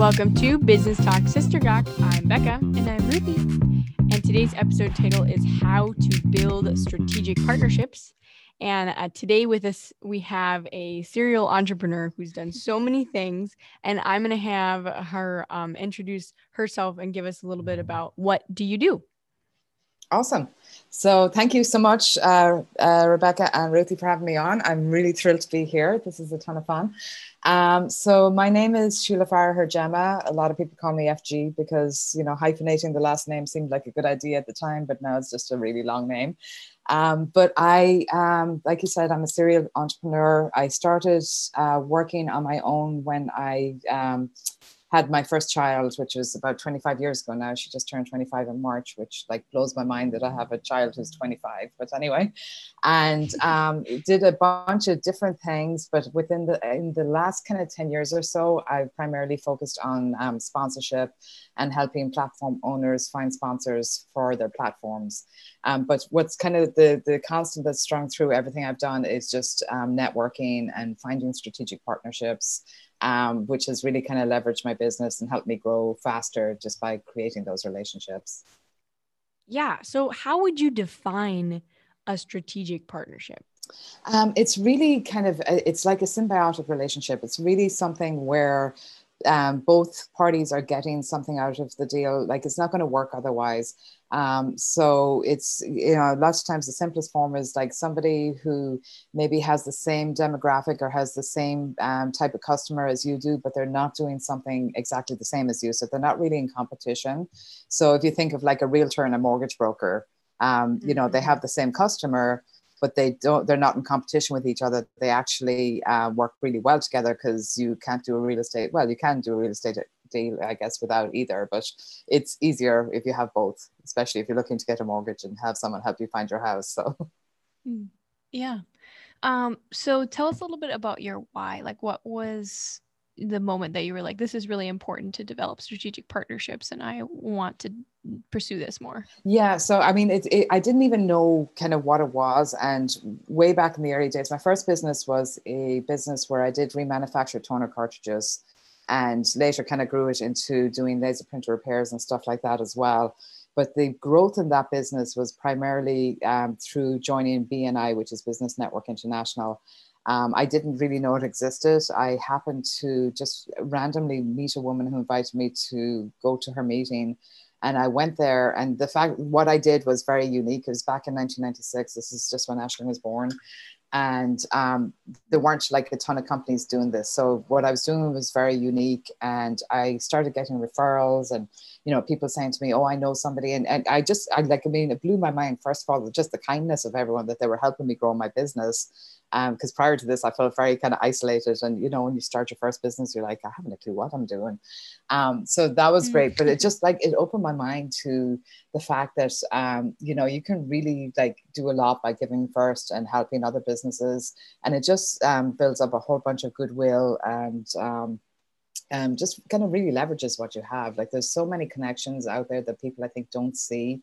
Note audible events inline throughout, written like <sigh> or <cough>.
Welcome to Business Talk Sister Gawk. I'm Becca. And I'm Ruthie. And today's episode title is How to Build Strategic Partnerships. And uh, today with us, we have a serial entrepreneur who's done so many things. And I'm going to have her um, introduce herself and give us a little bit about what do you do? Awesome. So thank you so much, uh, uh, Rebecca and Ruthie, for having me on. I'm really thrilled to be here. This is a ton of fun. Um, so my name is Sheila Farragher-Gemma. A lot of people call me FG because you know hyphenating the last name seemed like a good idea at the time, but now it's just a really long name. Um, but I, um, like you said, I'm a serial entrepreneur. I started uh, working on my own when I um, had my first child, which was about 25 years ago now. She just turned 25 in March, which like blows my mind that I have a child who's 25. But anyway, and <laughs> um, did a bunch of different things. But within the in the last kind of 10 years or so, I've primarily focused on um, sponsorship and helping platform owners find sponsors for their platforms. Um, but what's kind of the the constant that's strung through everything I've done is just um, networking and finding strategic partnerships um, which has really kind of leveraged my business and helped me grow faster just by creating those relationships. Yeah. So, how would you define a strategic partnership? Um, it's really kind of it's like a symbiotic relationship. It's really something where um, both parties are getting something out of the deal. Like it's not going to work otherwise. Um, so it's you know lots of times the simplest form is like somebody who maybe has the same demographic or has the same um, type of customer as you do, but they're not doing something exactly the same as you. So they're not really in competition. So if you think of like a realtor and a mortgage broker, um, you know they mm-hmm. have the same customer but they don't they're not in competition with each other they actually uh, work really well together because you can't do a real estate well you can do a real estate deal i guess without either but it's easier if you have both especially if you're looking to get a mortgage and have someone help you find your house so. Hmm. yeah. Um so tell us a little bit about your why like what was the moment that you were like this is really important to develop strategic partnerships and i want to pursue this more yeah so i mean it, it, i didn't even know kind of what it was and way back in the early days my first business was a business where i did remanufacture toner cartridges and later kind of grew it into doing laser printer repairs and stuff like that as well but the growth in that business was primarily um, through joining bni which is business network international um, I didn't really know it existed. I happened to just randomly meet a woman who invited me to go to her meeting. And I went there, and the fact what I did was very unique. It was back in 1996. This is just when Ashley was born and um, there weren't like a ton of companies doing this. So what i was doing was very unique and i started getting referrals and you know people saying to me oh i know somebody and, and i just i like i mean it blew my mind first of all just the kindness of everyone that they were helping me grow my business because um, prior to this i felt very kind of isolated and you know when you start your first business you're like i haven't a clue what i'm doing um, so that was great but it mm. just like it opened my mind to the fact that um, you know you can really like do a lot by giving first and helping other businesses and it just um, builds up a whole bunch of goodwill and um, just kind of really leverages what you have. Like there's so many connections out there that people I think don't see.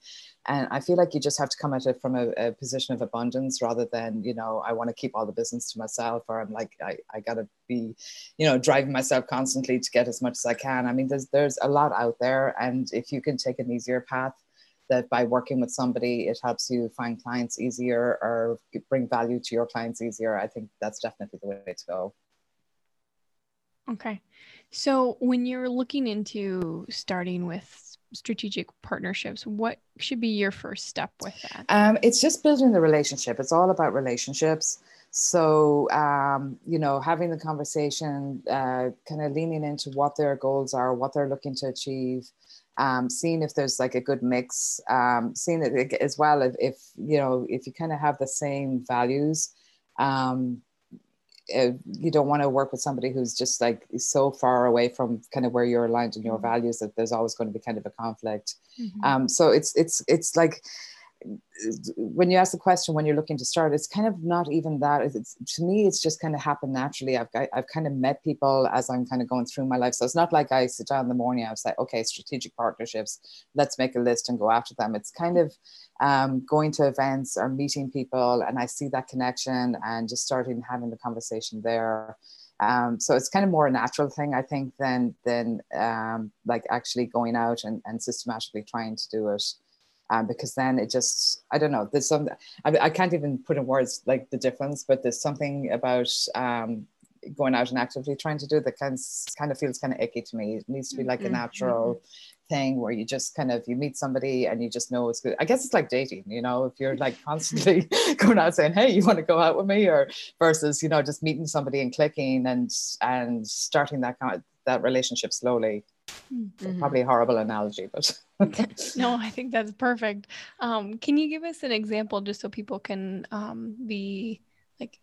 And I feel like you just have to come at it from a, a position of abundance rather than, you know, I want to keep all the business to myself or I'm like, I, I got to be, you know, driving myself constantly to get as much as I can. I mean, there's, there's a lot out there. And if you can take an easier path, that by working with somebody, it helps you find clients easier or bring value to your clients easier. I think that's definitely the way to go. Okay. So, when you're looking into starting with strategic partnerships, what should be your first step with that? Um, it's just building the relationship. It's all about relationships. So, um, you know, having the conversation, uh, kind of leaning into what their goals are, what they're looking to achieve, um, seeing if there's like a good mix, um, seeing it as well if, if you know if you kind of have the same values. Um, uh, you don't want to work with somebody who's just like so far away from kind of where you're aligned in your mm-hmm. values that there's always going to be kind of a conflict. Mm-hmm. Um, so it's it's it's like when you ask the question when you're looking to start it's kind of not even that. It's, to me it's just kind of happened naturally. I've, I've kind of met people as i'm kind of going through my life. So it's not like i sit down in the morning i like okay strategic partnerships let's make a list and go after them. It's kind of um, going to events or meeting people and i see that connection and just starting having the conversation there. Um, so it's kind of more a natural thing, I think, than than um, like actually going out and, and systematically trying to do it. Um, because then it just I don't know. There's some I, I can't even put in words like the difference, but there's something about um, going out and actively trying to do that kind of, kind of feels kind of icky to me. It needs to be like mm-hmm. a natural thing where you just kind of you meet somebody and you just know it's good. I guess it's like dating, you know, if you're like constantly <laughs> going out saying, "Hey, you want to go out with me?" or versus you know just meeting somebody and clicking and and starting that kind of, that relationship slowly. Mm-hmm. Probably a horrible analogy, but <laughs> no, I think that's perfect. Um, can you give us an example just so people can um, be like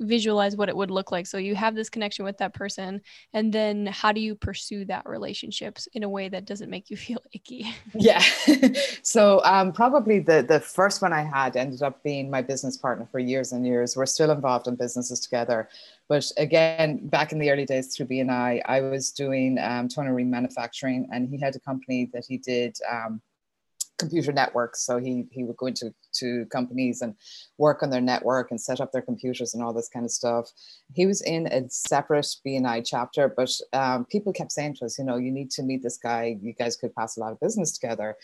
visualize what it would look like. So you have this connection with that person and then how do you pursue that relationships in a way that doesn't make you <laughs> feel icky? Yeah. <laughs> So um, probably the the first one i had ended up being my business partner for years and years. We're still involved in businesses together but again back in the early days through bni i was doing um, manufacturing and he had a company that he did um, computer networks. So he he would go into to companies and work on their network and set up their computers and all this kind of stuff. He was in a separate BNI chapter, but um, people kept saying to us, you know, you need to meet this guy. You guys could pass a lot of business together.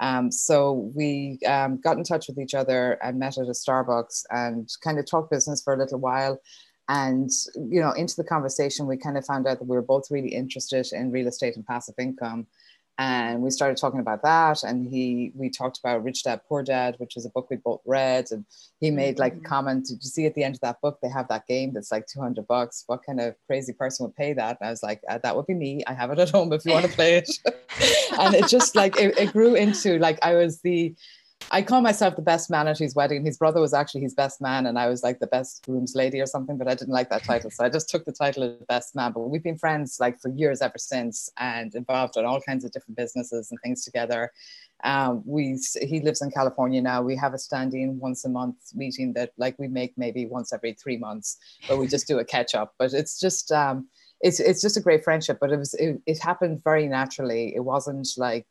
Um, so we um, got in touch with each other and met at a Starbucks and kind of talked business for a little while. And you know, into the conversation, we kind of found out that we were both really interested in real estate and passive income and we started talking about that. And he we talked about rich dad poor dad which is a book we both read. And he made like a mm-hmm. comment did you see at the end of that book they have that game that's like 200 bucks? What kind of crazy person would pay that? And i was like uh, that would be me. I have it at home if you want to play it. <laughs> And it just like it, it grew into like i was the I call myself the best man at his wedding. His brother was actually his best man, and I was like the best groom's lady or something, but I didn't like that title. So I just took the title of best man. But we've been friends like for years ever since and involved in all kinds of different businesses and things together. Um, we he lives in California now. We have a standing once a month meeting that like we make maybe once every three months, but we just do a catch up. But it's just um, it's it's just a great friendship. But it was it, it happened very naturally. It wasn't like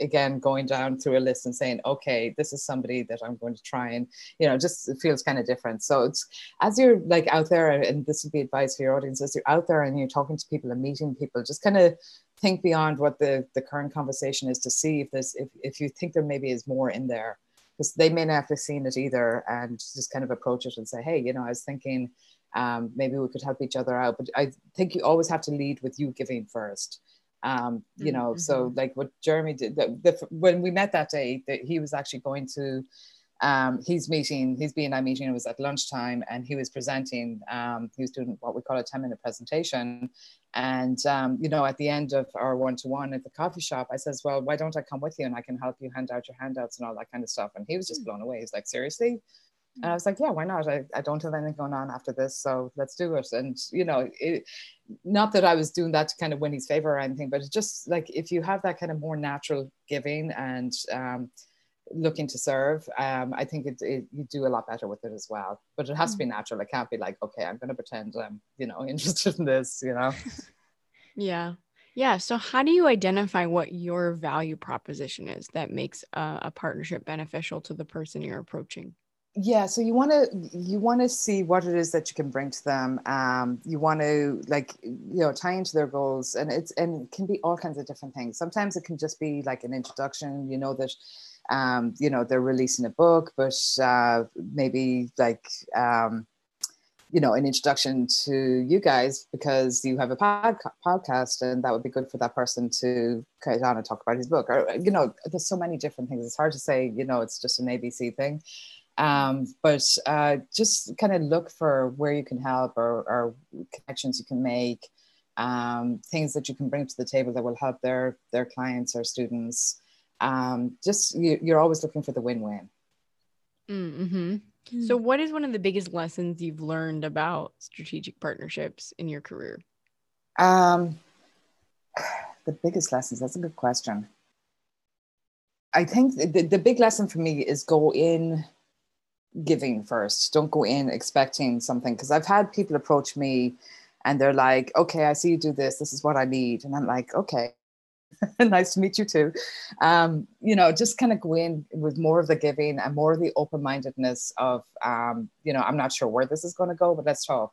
again going down through a list and saying okay this is somebody that i'm going to try and you know just it feels kind of different. So it's as you're like out there and this would be advice for your audience as you're out there and you're talking to people and meeting people just kind of think beyond what the the current conversation is to see if there's if, if you think there maybe is more in there. Because they may not have seen it either and just kind of approach it and say hey you know i was thinking um, maybe we could help each other out but i think you always have to lead with you giving first um, you know, mm-hmm. so like what Jeremy did, the, the, when we met that day, that he was actually going to um, his meeting, his BNI meeting it was at lunchtime and he was presenting, um, he was doing what we call a 10 minute presentation. And, um, you know, at the end of our one-to-one at the coffee shop, I says, well, why don't I come with you and I can help you hand out your handouts and all that kind of stuff. And he was just mm. blown away. He's like, seriously? And I was like, yeah, why not? I, I don't have anything going on after this. So let's do it. And, you know, it, not that I was doing that to kind of win his favor or anything, but it's just like if you have that kind of more natural giving and um, looking to serve, um, I think it, it, you do a lot better with it as well. But it has to be mm. natural. It can't be like, okay, I'm going to pretend I'm, you know, <laughs> interested in this, you know? <laughs> yeah. Yeah. So, how do you identify what your value proposition is that makes a, a partnership beneficial to the person you're approaching? Yeah so you want to you want to see what it is that you can bring to them um you want to like you know tie into their goals and it's and it can be all kinds of different things. Sometimes it can just be like an introduction you know that um you know they're releasing a book but uh maybe like um you know an introduction to you guys because you have a pod- podcast and that would be good for that person to kind on and talk about his book or you know there's so many different things. It's hard to say you know it's just an abc thing um, but uh, just kind of look for where you can help or, or connections you can make, um, things that you can bring to the table that will help their their clients or students. Um, just you, are always looking for the win-win. Mm-hmm. Mm. So, what is one of the biggest lessons you've learned about strategic partnerships in your career? Um, <sighs> the biggest lessons. That's a good question. I think the, the big lesson for me is go in giving first. Don't go in expecting something. Because I've had people approach me and they're like, okay, I see you do this. This is what I need. And I'm like, okay, <laughs> nice to meet you too. Um, you know, just kind of go in with more of the giving and more of the open mindedness of, um, you know, I'm not sure where this is going to go, but let's talk.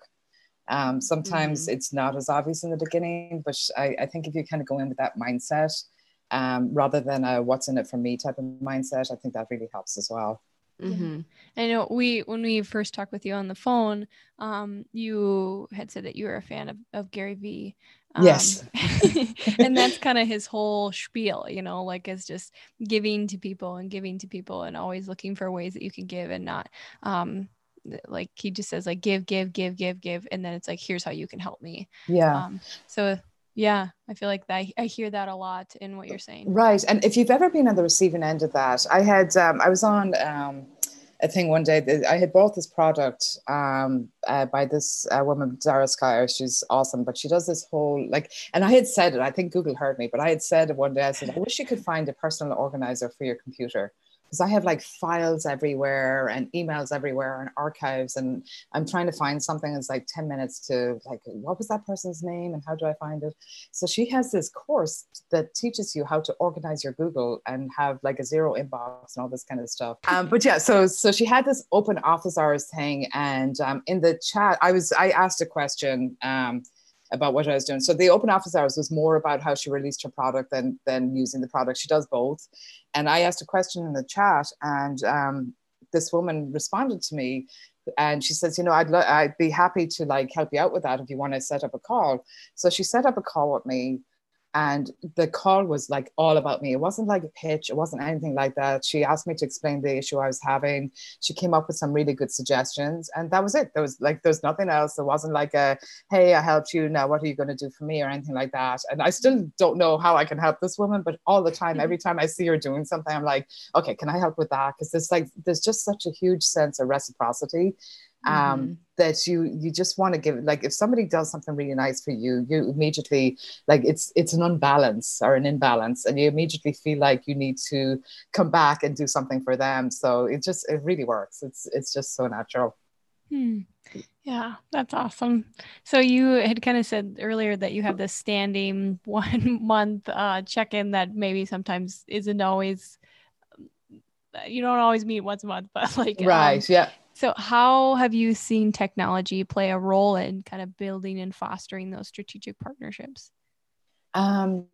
Um, sometimes Mhm. it's not as obvious in the beginning, but I, I think if you kind of go in with that mindset, um, rather than a what's in it for me type of mindset, I think that really helps as well. Mhm. I know we when we first talked with you on the phone, um, you had said that you were a fan of, of Gary Vee. Um, Yes. <laughs> and that's kind of his whole spiel, you know, like it's just giving to people and giving to people and always looking for ways that you can give and not um like he just says like give, give, give, give, give, and then it's like here's how you can help me. Yeah. Um, so yeah, I feel like that I hear that a lot in what you're saying. Right. And if you've ever been on the receiving end of that, I had, um, I was on um, a thing one day that I had bought this product um, uh, by this uh, woman, Zara Skyer. She's awesome, but she does this whole like, and I had said it, I think Google heard me, but I had said it one day, I said, I wish you could find a personal organizer for your computer. Because I have like files everywhere and emails everywhere and archives, and I'm trying to find something. It's like 10 minutes to like, what was that person's name and how do I find it? So she has this course that teaches you how to organize your Google and have like a zero inbox and all this kind of stuff. Um, but yeah, so so she had this open office hours thing, and um, in the chat, I was I asked a question. Um, about what I was doing. So the open office hours was more about how she released her product than than using the product. She does both. And I asked a question in the chat, and um, this woman responded to me, and she says, you know, I'd lo- I'd be happy to like help you out with that if you want to set up a call. So she set up a call with me. And the call was like all about me. It wasn't like a pitch. It wasn't anything like that. She asked me to explain the issue I was having. She came up with some really good suggestions, and that was it. There was like, there's nothing else. There wasn't like a, hey, I helped you. Now what are you going to do for me or anything like that. And I still don't know how I can help this woman, but all the time, every mm-hmm. time I see her doing something, I'm like, okay, can I help with that? Because there's like, there's just such a huge sense of reciprocity um, Mhm. that you you just want to give like if somebody does something really nice for you you immediately like it's it's an unbalance or an imbalance and you immediately feel like you need to come back and do something for them so it just it really works it's it's just so natural Hmm. Yeah, that's awesome. So you had kind of said earlier that you have this standing <laughs> one month uh, check-in that maybe sometimes isn't always you don't always meet once a month, but like um, right yeah so how have you seen technology play a role in kind of building and fostering those strategic partnerships? um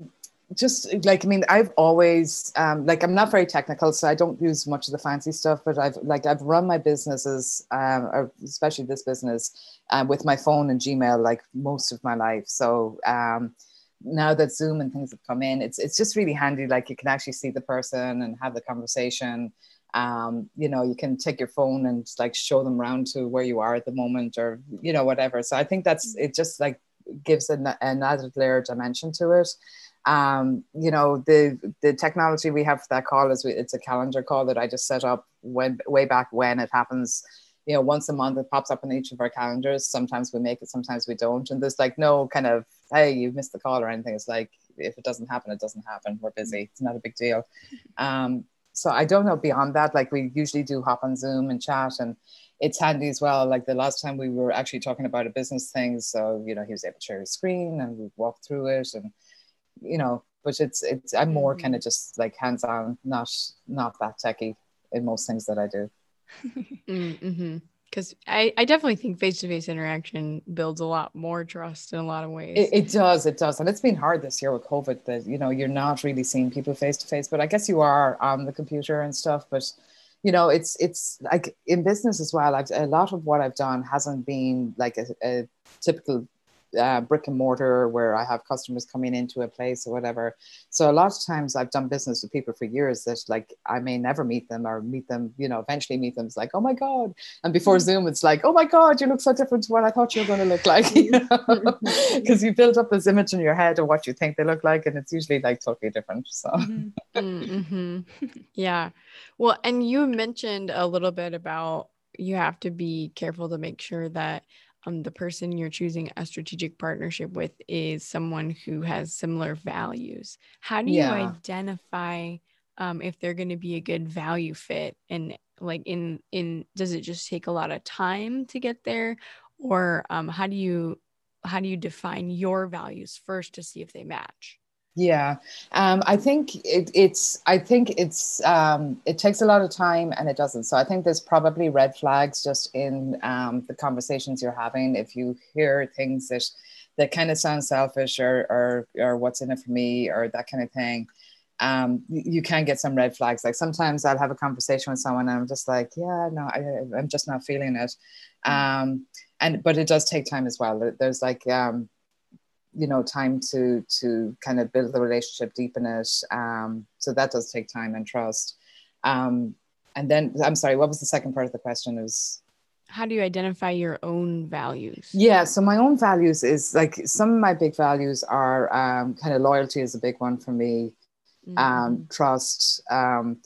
just like i mean i've always um like i'm not very technical so i don't use much of the fancy stuff but i've like i've run my businesses um especially this business uh, with my phone and gmail like most of my life so um now that zoom and things have come in it's it's just really handy like you can actually see the person and have the conversation um you know you can take your phone and like show them around to where you are at the moment or you know whatever so i think that's it just like gives an, an added layer of dimension to it um, you know the the technology we have for that call is we, it's a calendar call that I just set up when way back when it happens. You know, once a month it pops up in each of our calendars. Sometimes we make it, sometimes we don't, and there's like no kind of hey you've missed the call or anything. It's like if it doesn't happen, it doesn't happen. We're busy. It's not a big deal. <laughs> Um, so I don't know beyond that. Like we usually do hop on Zoom and chat and it's handy as well. Like the last time we were actually talking about a business thing. So, you know, he was able to share his screen and we walked through it and, you know, but it's, it's, I'm more kind of just like hands-on, not, not that techy in most things that I do. <laughs> Mm-hmm. Because I, I definitely think face to face interaction builds a lot more trust in a lot of ways. It, it does, it does. And it's been hard this year with COVID that, you know, you're not really seeing people face to face, but I guess you are on the computer and stuff. But, you know, it's, it's like in business as well. I've, a lot of what I've done hasn't been like a, a typical uh, brick and mortar where I have customers coming into a place or whatever. So a lot of times I've done business with people for years that like I may never meet them or meet them, you know, eventually meet them. It's like, oh my God. And before Zoom, it's like, oh my God, you look so different to what I thought you were going to look like. <laughs> Because you build up this image in your head of what you think they look like. And it's usually like totally different. So mm-hmm. <laughs> yeah. Well, and you mentioned a little bit about you have to be careful to make sure that um, the person you're choosing a strategic partnership with is someone who has similar values. How do you Yeah. identify um, if they're going to be a good value fit? And like in in does it just take a lot of time to get there, or um, how do you how do you define your values first to see if they match? Yeah, um, I think it, it's. I think it's. Um, it takes a lot of time, and it doesn't. So I think there's probably red flags just in um, the conversations you're having. If you hear things that that kind of sound selfish, or or or what's in it for me, or that kind of thing, um, you can get some red flags. Like sometimes I'll have a conversation with someone, and I'm just like, yeah, no, I, I'm just not feeling it. Um, and but it does take time as well. There's like um, you know time to to kind of build the relationship deepen it um, so that does take time and trust. Um, and then i'm sorry what was the second part of the question is? How do you identify your own values? Yeah so my own values is like some of my big values are um, kind of loyalty is a big one for me. Mm-hmm. um, trust um,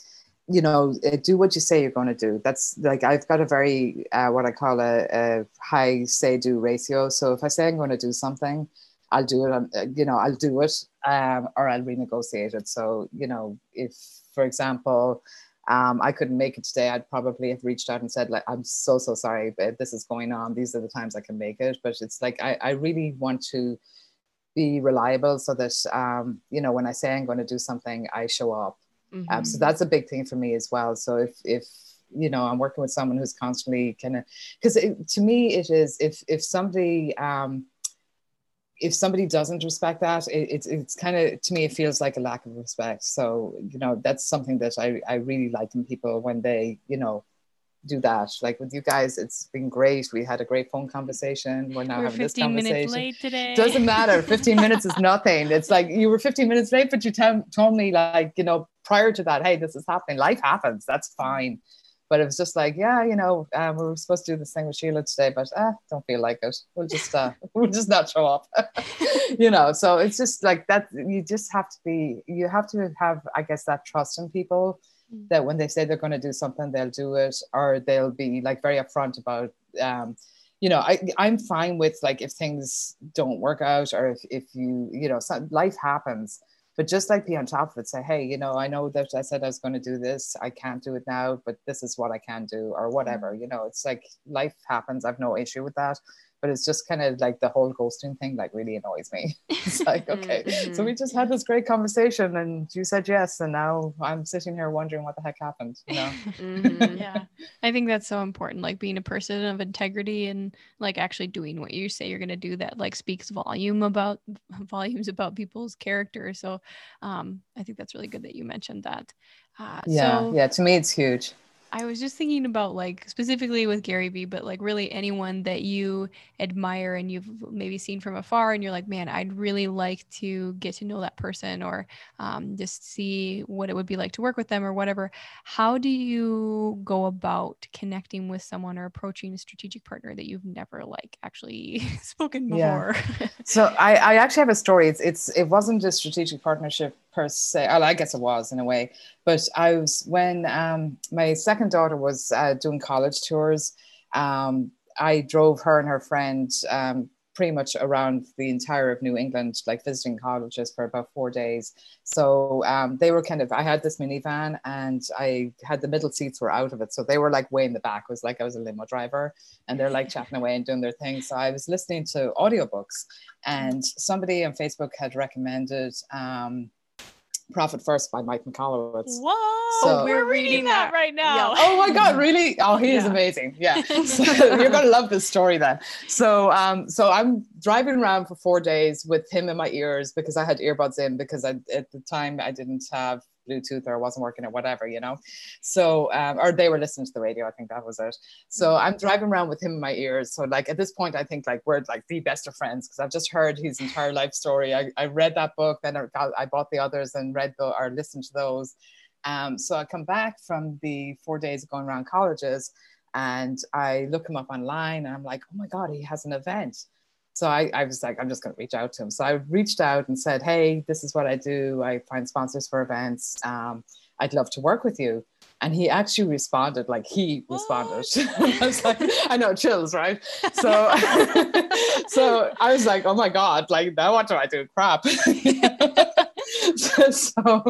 you know uh, do what you say you're going to do. That's like i've got a very uh, what i call a, a high say do ratio. So if i say i'm going to do something I'll do it. On, uh, you know, I'll do it, um, or I'll renegotiate it. So, you know, if, for example, um, I couldn't make it today, I'd probably have reached out and said, like, I'm so so sorry, but this is going on. These are the times I can make it. But it's like I, I really want to be reliable so that um, you know when I say I'm going to do something, I show up. Mm-hmm. Um, so mm-hmm. that's a big thing for me as well. So if if you know I'm working with someone who's constantly kind of because to me it is if if somebody um, if somebody doesn't respect that, it, it's it's kind of to me it feels like a lack of respect. So you know that's something that I I really like in people when they you know do that. Like with you guys, it's been great. We had a great phone conversation. We're now We're having this conversation. Minutes late today. Doesn't matter. <laughs> 15 minutes is nothing. It's like you were 15 minutes late, but you t- told me like, you know, prior to that, hey, this is happening. Life happens. That's fine. But it was just like, yeah, you know, um, we were supposed to do this thing with Sheila today, but uh, don't feel like it. We'll just uh, <laughs> we'll just not show up. <laughs> you know, so it's just like that. You just have to be. You have to have, I guess, that trust in people mm. that when they say they're going to do something, they'll do it, or they'll be like very upfront about. Um, you know, I I'm fine with like if things don't work out, or if if you you know, life happens but just like be on top of it say hey you know i know that i said i was going to do this i can't do it now but this is what i can do or whatever mm. you know it's like life happens i've no issue with that but it's just kind of like the whole ghosting thing like really annoys me. <laughs> It's like <laughs> okay mm-hmm. so we just had this great conversation and you said yes and now i'm sitting here wondering what the heck happened you know? <laughs> Mm-hmm. yeah. I think that's so important like being a person of integrity and like actually doing what you say you're going to do that like speaks volume about volumes about people's character. So um i think that's really good that you mentioned that. Uh, yeah so, yeah to me it's huge I was just thinking about like specifically with Gary Vee, but like really anyone that you admire and you've maybe seen from afar, and you're like, man, I'd really like to get to know that person or um, just see what it would be like to work with them or whatever. How do you go about connecting with someone or approaching a strategic partner that you've never like actually <laughs> spoken before? Yeah. <laughs> so I, I actually have a story. It's it's it wasn't a strategic partnership per se. Well, I guess it was in a way, but I was when um, my second daughter was uh, doing college tours. Um, I drove her and her friend um, pretty much around the entire of New England, like visiting colleges for about four days. So um, they were kind of, I had this minivan and I had the middle seats were out of it. So they were like way in the back. It was like I was a limo driver and they're like chatting away and doing their thing. So I was listening to audiobooks and somebody on Facebook had recommended um, Profit First by Mike Michalowicz. Whoa, so, we're reading that right now. Yeah. Oh my God, <laughs> really? Oh, he yeah. is amazing. Yeah. <laughs> So you're gonna love this story then. So um, so I'm driving around for four days with him in my ears because I had earbuds in because I at the time I didn't have Bluetooth or wasn't working or whatever, you know. So, um, or they were listening to the radio. I think that was it. So mm-hmm. I'm driving around with him in my ears. So, like at this point, I think like we're like the best of friends because I've just heard his entire life story. I, I read that book, then I, got, I bought the others and read the, or listened to those. Um, so I come back from the four days of going around colleges and I look him up online and I'm like, oh my God, he has an event. So I, I was like, I'm just going to reach out to him. So I reached out and said, Hey, this is what I do. I find sponsors for events. Um, I'd love to work with you. And he actually responded, like he responded. <laughs> I was like, I know, chills, right? So, <laughs> so I was like, oh my God, like now what do I do? Crap. <laughs> <laughs> so,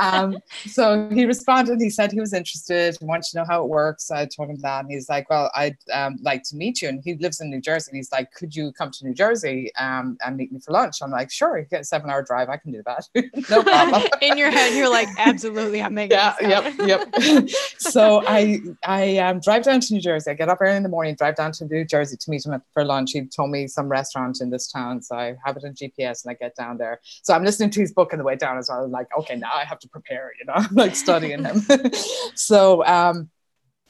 um, so he responded. He said he was interested. He wanted to know how it works. I told him that, and he's like, "Well, I'd um, like to meet you." And he lives in New Jersey. And he's like, "Could you come to New Jersey um, and meet me for lunch?" I'm like, "Sure. You get a seven-hour drive. I can do that. <laughs> no problem." <laughs> in your head, you're like, "Absolutely, I'm making." Yeah. Yep. Yep. so I I um, drive down to New Jersey. I get up early in the morning, drive down to New Jersey to meet him for lunch. He told me some restaurant in this town, so I have it on GPS and I get down there. So I'm listening to his book on the way down as well. I'm like, okay, now I have to prepare. You know, <laughs> like studying him. <laughs> so um,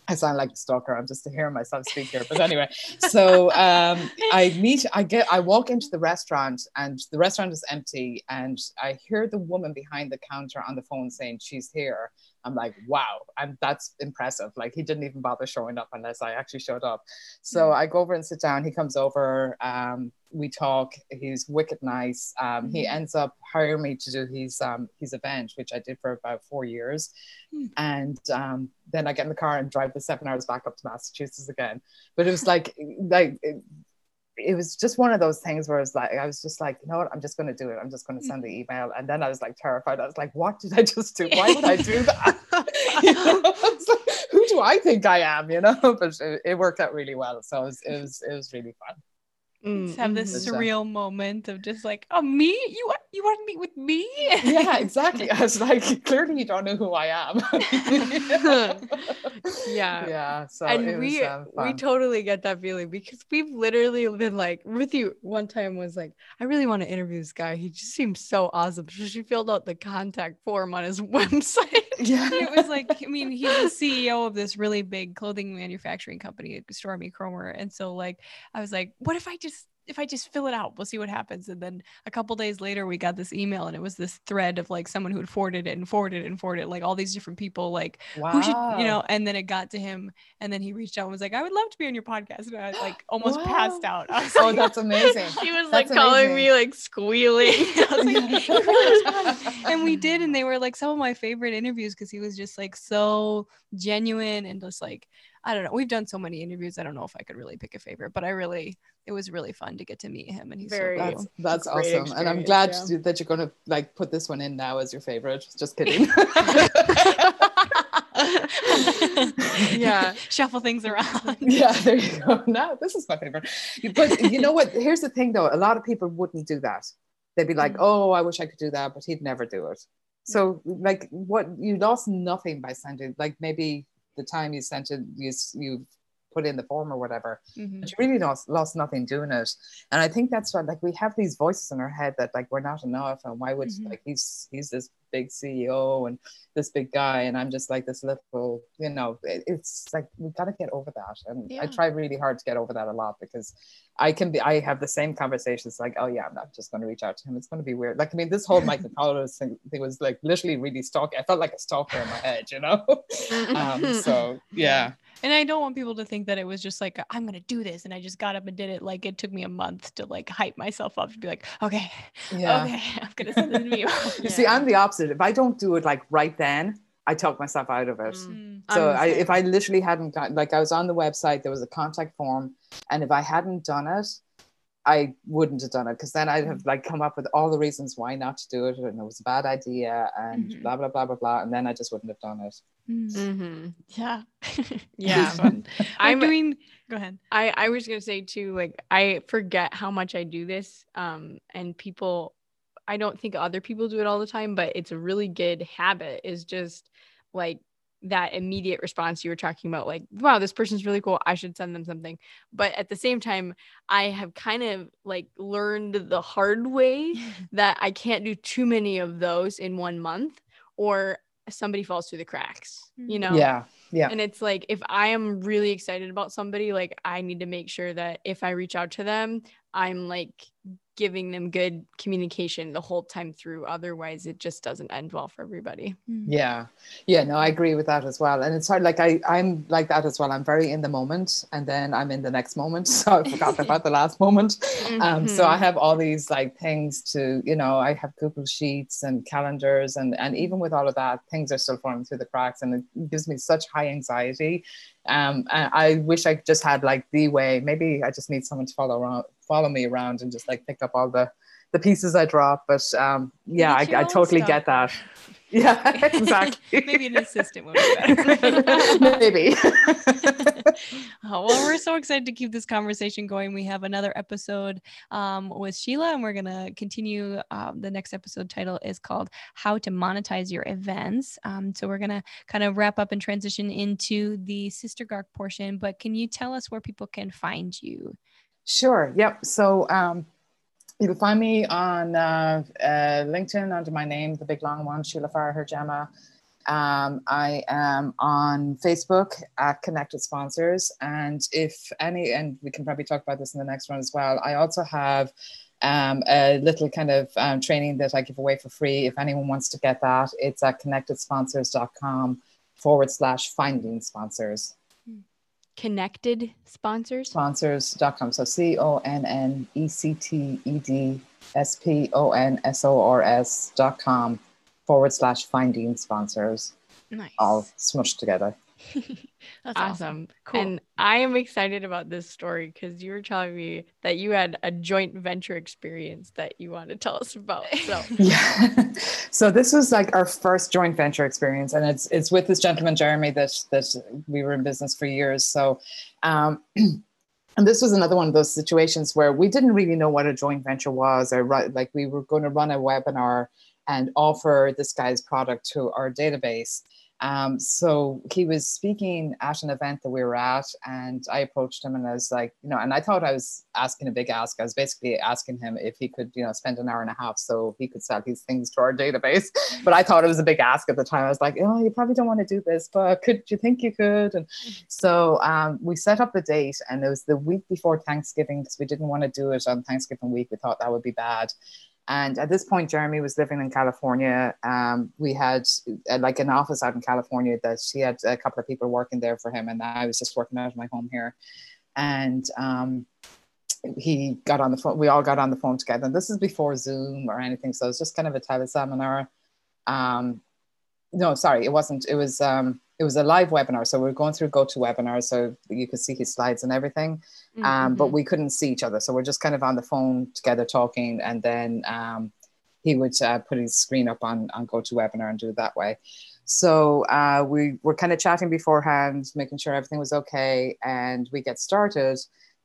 I sound like a stalker. I'm just hearing myself speak here. But anyway, so um, I meet, I get, I walk into the restaurant and the restaurant is empty. And I hear the woman behind the counter on the phone saying she's here. I'm like, wow, and that's impressive. Like he didn't even bother showing up unless I actually showed up. So I go over and sit down. He comes over. Um, we talk. He's wicked nice. Um, he mm-hmm. ends up hiring me to do his um, his event, which I did for about four years. Mm. And um, then I get in the car and drive the seven hours back up to Massachusetts again. But it was like like it was just one of those things where it's like I was just like, you know what, I'm just going to do it. I'm just going to send the email, and then I was like terrified. I was like, what did I just do? Why would I do that? <laughs> <laughs> you know? like, who do I think I am? You know, <laughs> but it, it worked out really well. So it was it was it was really fun. Mm, have this mm-hmm. surreal moment of just like, oh, me? You want you want to meet with me? yeah, <laughs> exactly. I was like, <laughs> clearly you don't know who I am. <laughs> yeah, yeah. So and we was, um, we totally get that feeling because we've literally been like with you. One time was like, I really want to interview this guy. He just seems so awesome. So she filled out the contact form on his website. Yeah, it was like, I mean, he's the CEO of this really big clothing manufacturing company, Stormy Cromer. and so like, I was like, what if I just if I just fill it out, we'll see what happens. And then a couple days later, we got this email, and it was this thread of like someone who had forwarded it and forwarded it and forwarded it, like all these different people, like wow. who should, you know. And then it got to him, and then he reached out and was like, "I would love to be on your podcast." And I like <gasps> almost wow. passed out. oh, like, that's amazing. <laughs> he was that's like calling me like squealing. <laughs> like, <laughs> and we did, and they were like some of my favorite interviews because he was just like so genuine and just like I don't know. We've done so many interviews. I don't know if I could really pick a favorite, but I really, it was really fun to get to meet him. And he's very, so cool. that's, that's awesome. And I'm glad yeah. that you're going to like put this one in now as your favorite. Just kidding. <laughs> <laughs> yeah. Shuffle things around. <laughs> yeah. There you go. No, this is my favorite. But you know what? Here's the thing though. A lot of people wouldn't do that. They'd be like, mm. oh, I wish I could do that, but he'd never do it. So like what you lost nothing by sending like maybe the time you sent it, you you put in the form or whatever. Mm-hmm. But you really lost lost nothing doing it. And I think that's why like we have these voices in our head that like we're not enough and why would mm-hmm. like he's he's this big CEO and this big guy and I'm just like this little, you know, it, it's like we've got to get over that. And yeah. I try really hard to get over that a lot because I can be, I have the same conversations like, oh yeah, I'm not just going to reach out to him. It's going to be weird. Like, I mean, this whole <laughs> Michael Collins thing, thing was like literally really stalking. I felt like a stalker in my head, you know? <laughs> um, so <laughs> yeah. And I don't want people to think that it was just like, I'm going to do this. And I just got up and did it. Like it took me a month to like hype myself up to be like, okay, yeah. okay, <laughs> I'm going to send this to you. <laughs> you <laughs> see, I'm the opposite. If I don't do it like right then, I talk myself out of it. Mm, so I, if I literally hadn't got like I was on the website, there was a contact form, and if I hadn't done it, I wouldn't have done it because then I'd have like come up with all the reasons why not to do it, and it was a bad idea, and mm-hmm. blah blah blah blah blah, and then I just wouldn't have done it. Mm. Mm-hmm. Yeah, <laughs> yeah. I'm doing. Go ahead. I I was gonna say too, like I forget how much I do this, um, and people I don't think other people do it all the time, but it's a really good habit is just like that immediate response you were talking about like wow this person's really cool i should send them something. But at the same time i have kind of like learned the hard way <laughs> that i can't do too many of those in one month or somebody falls through the cracks you mm. know? Yeah yeah. And it's like if i am really excited about somebody like i need to make sure that if i reach out to them i'm like giving them good communication the whole time through. Otherwise it just doesn't end well for everybody. Mm. yeah. Yeah no i agree with that as well. And it's hard like i i'm like that as well. I'm very in the moment and then i'm in the next moment. <laughs> So i forgot about the last moment. Mm-hmm. um, so i have all these like things to you know i have google sheets and calendars and and even with all of that things are still falling through the cracks and it gives me such high anxiety. Um, and I wish I just had like the way. Maybe I just need someone to follow around, follow me around, and just like pick up all the the pieces I drop. But um, yeah, I, I totally stuff. get that. <laughs> Yeah, <laughs> exactly. Maybe an assistant would be better. <laughs> Maybe. oh, well, we're so excited to keep this conversation going. We have another episode um, with Sheila, and we're going to continue. Um, the next episode title is called How to Monetize Your Events. Um, so we're going to kind of wrap up and transition into the Sister Gark portion. But can you tell us where people can find you? Sure. Yep. So, um, you can find me on uh, uh, LinkedIn under my name, the big long one, Sheila Farragher-Gemma. Um, I am on Facebook at Connected Sponsors. And if any, and we can probably talk about this in the next one as well, I also have um, a little kind of um, training that I give away for free. If anyone wants to get that, it's at connectedsponsors.com forward slash finding sponsors connected sponsors? Sponsors.com so c-o-n-n-e-c-t-e-d-s-p-o-n-s-o-r-s dot com forward slash finding sponsors. Nice. All smushed together <laughs> That's awesome. awesome. Cool. And I am excited about this story because you were telling me that you had a joint venture experience that you want to tell us about. So <laughs> <laughs> yeah. so this was like our first joint venture experience. And it's it's with this gentleman, Jeremy, that that we were in business for years. So um <clears throat> and this was another one of those situations where we didn't really know what a joint venture was or like we were going to run a webinar and offer this guy's product to our database um, so he was speaking at an event that we were at, and I approached him and I was like, you know, and I thought I was asking a big ask. I was basically asking him if he could, you know, spend an hour and a half so he could sell these things to our database. <laughs> But I thought it was a big ask at the time. I was like, oh, you probably don't want to do this, but could you think you could? And so um, we set up the date, and it was the week before Thanksgiving because we didn't want to do it on Thanksgiving week. We thought that would be bad. And at this point, Jeremy was living in California. Um, we had uh, like an office out in California that he had a couple of people working there for him, and I was just working out of my home here. And um, he got on the phone. We all got on the phone together. And this is before Zoom or anything, so it was just kind of a teleseminar. Um, no, sorry, it wasn't. It was um, it was a live webinar. So we are going through GoToWebinar, so you could see his slides and everything. Mm-hmm. Um, but we couldn't see each other. So we're just kind of on the phone together talking. And then um, he would uh, put his screen up on, on GoToWebinar and do it that way. So uh, we were kind of chatting beforehand, making sure everything was okay. And we get started.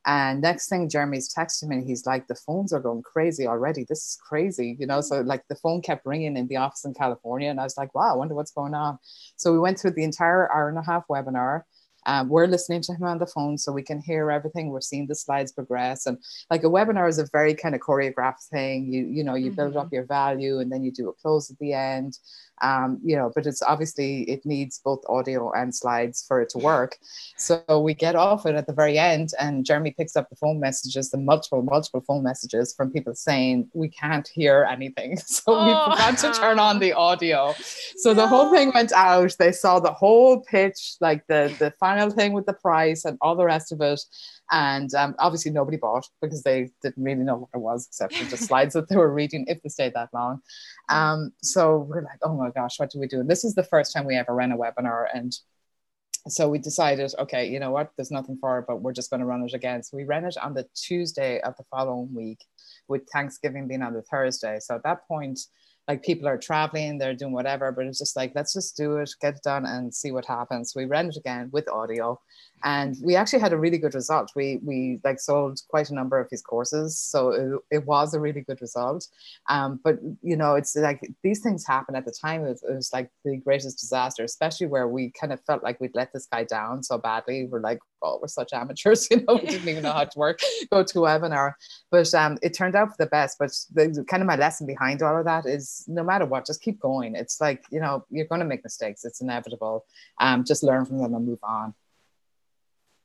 And next thing, Jeremy's texting me. He's like, the phones are going crazy already. This is crazy, you know. So like the phone kept ringing in the office in California, and I was like, wow, I wonder what's going on. So we went through the entire hour and a half webinar. Um, we're listening to him on the phone so we can hear everything. We're seeing the slides progress. And like a webinar is a very kind of choreographed thing. You, you know, you mm-hmm. build up mm-hmm. your value and then you do a close at the end. Um, you know, but it's obviously it needs both audio and slides for it to work. So we get off it at the very end, and Jeremy picks up the phone messages, the multiple, multiple phone messages from people saying we can't hear anything. <laughs> So oh. we forgot to turn on the audio. So no. the whole thing went out. They saw the whole pitch, like the the final thing with the price and all the rest of it. And um, obviously, nobody bought because they didn't really know what it was, except for the <laughs> slides that they were reading if they stayed that long. Um, so we're like, oh my gosh, what do we do? And this is the first time we ever ran a webinar. And so we decided, okay, you know what, there's nothing for it, but we're just going to run it again. So we ran it on the Tuesday of the following week, with Thanksgiving being on the Thursday. So at that point, like people are traveling, they're doing whatever, but it's just like, let's just do it, get it done and see what happens. We ran it again with audio and we actually had a really good result. We we like sold quite a number of his courses so it, it was a really good result. Um, but you know it's like these things happen at the time it was, it was, like the greatest disaster especially where we kind of felt like we'd let this guy down so badly. We're like oh we're such amateurs <laughs> you know we didn't even know how to work go to a webinar. But um, it turned out for the best. But the kind of my lesson behind all of that is no matter what just keep going. It's like you know you're going to make mistakes. It's inevitable. Um, just learn from them and move on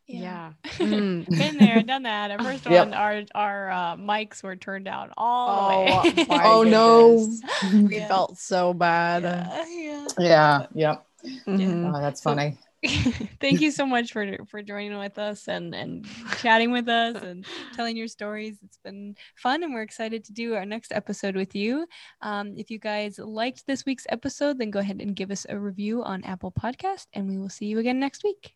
yeah, yeah. <laughs> Mm. <laughs> been there, done that. At first yep. one, our our uh, mics were turned down all oh, the way. oh <laughs> no, we yeah. felt so bad. Yeah, yeah, yeah. Yep. Mm-hmm. Oh, that's funny. Thank you so much for for joining with us and and chatting with us and telling your stories. It's been fun, and we're excited to do our next episode with you. Um, if you guys liked this week's episode, then go ahead and give us a review on Apple Podcast, and we will see you again next week.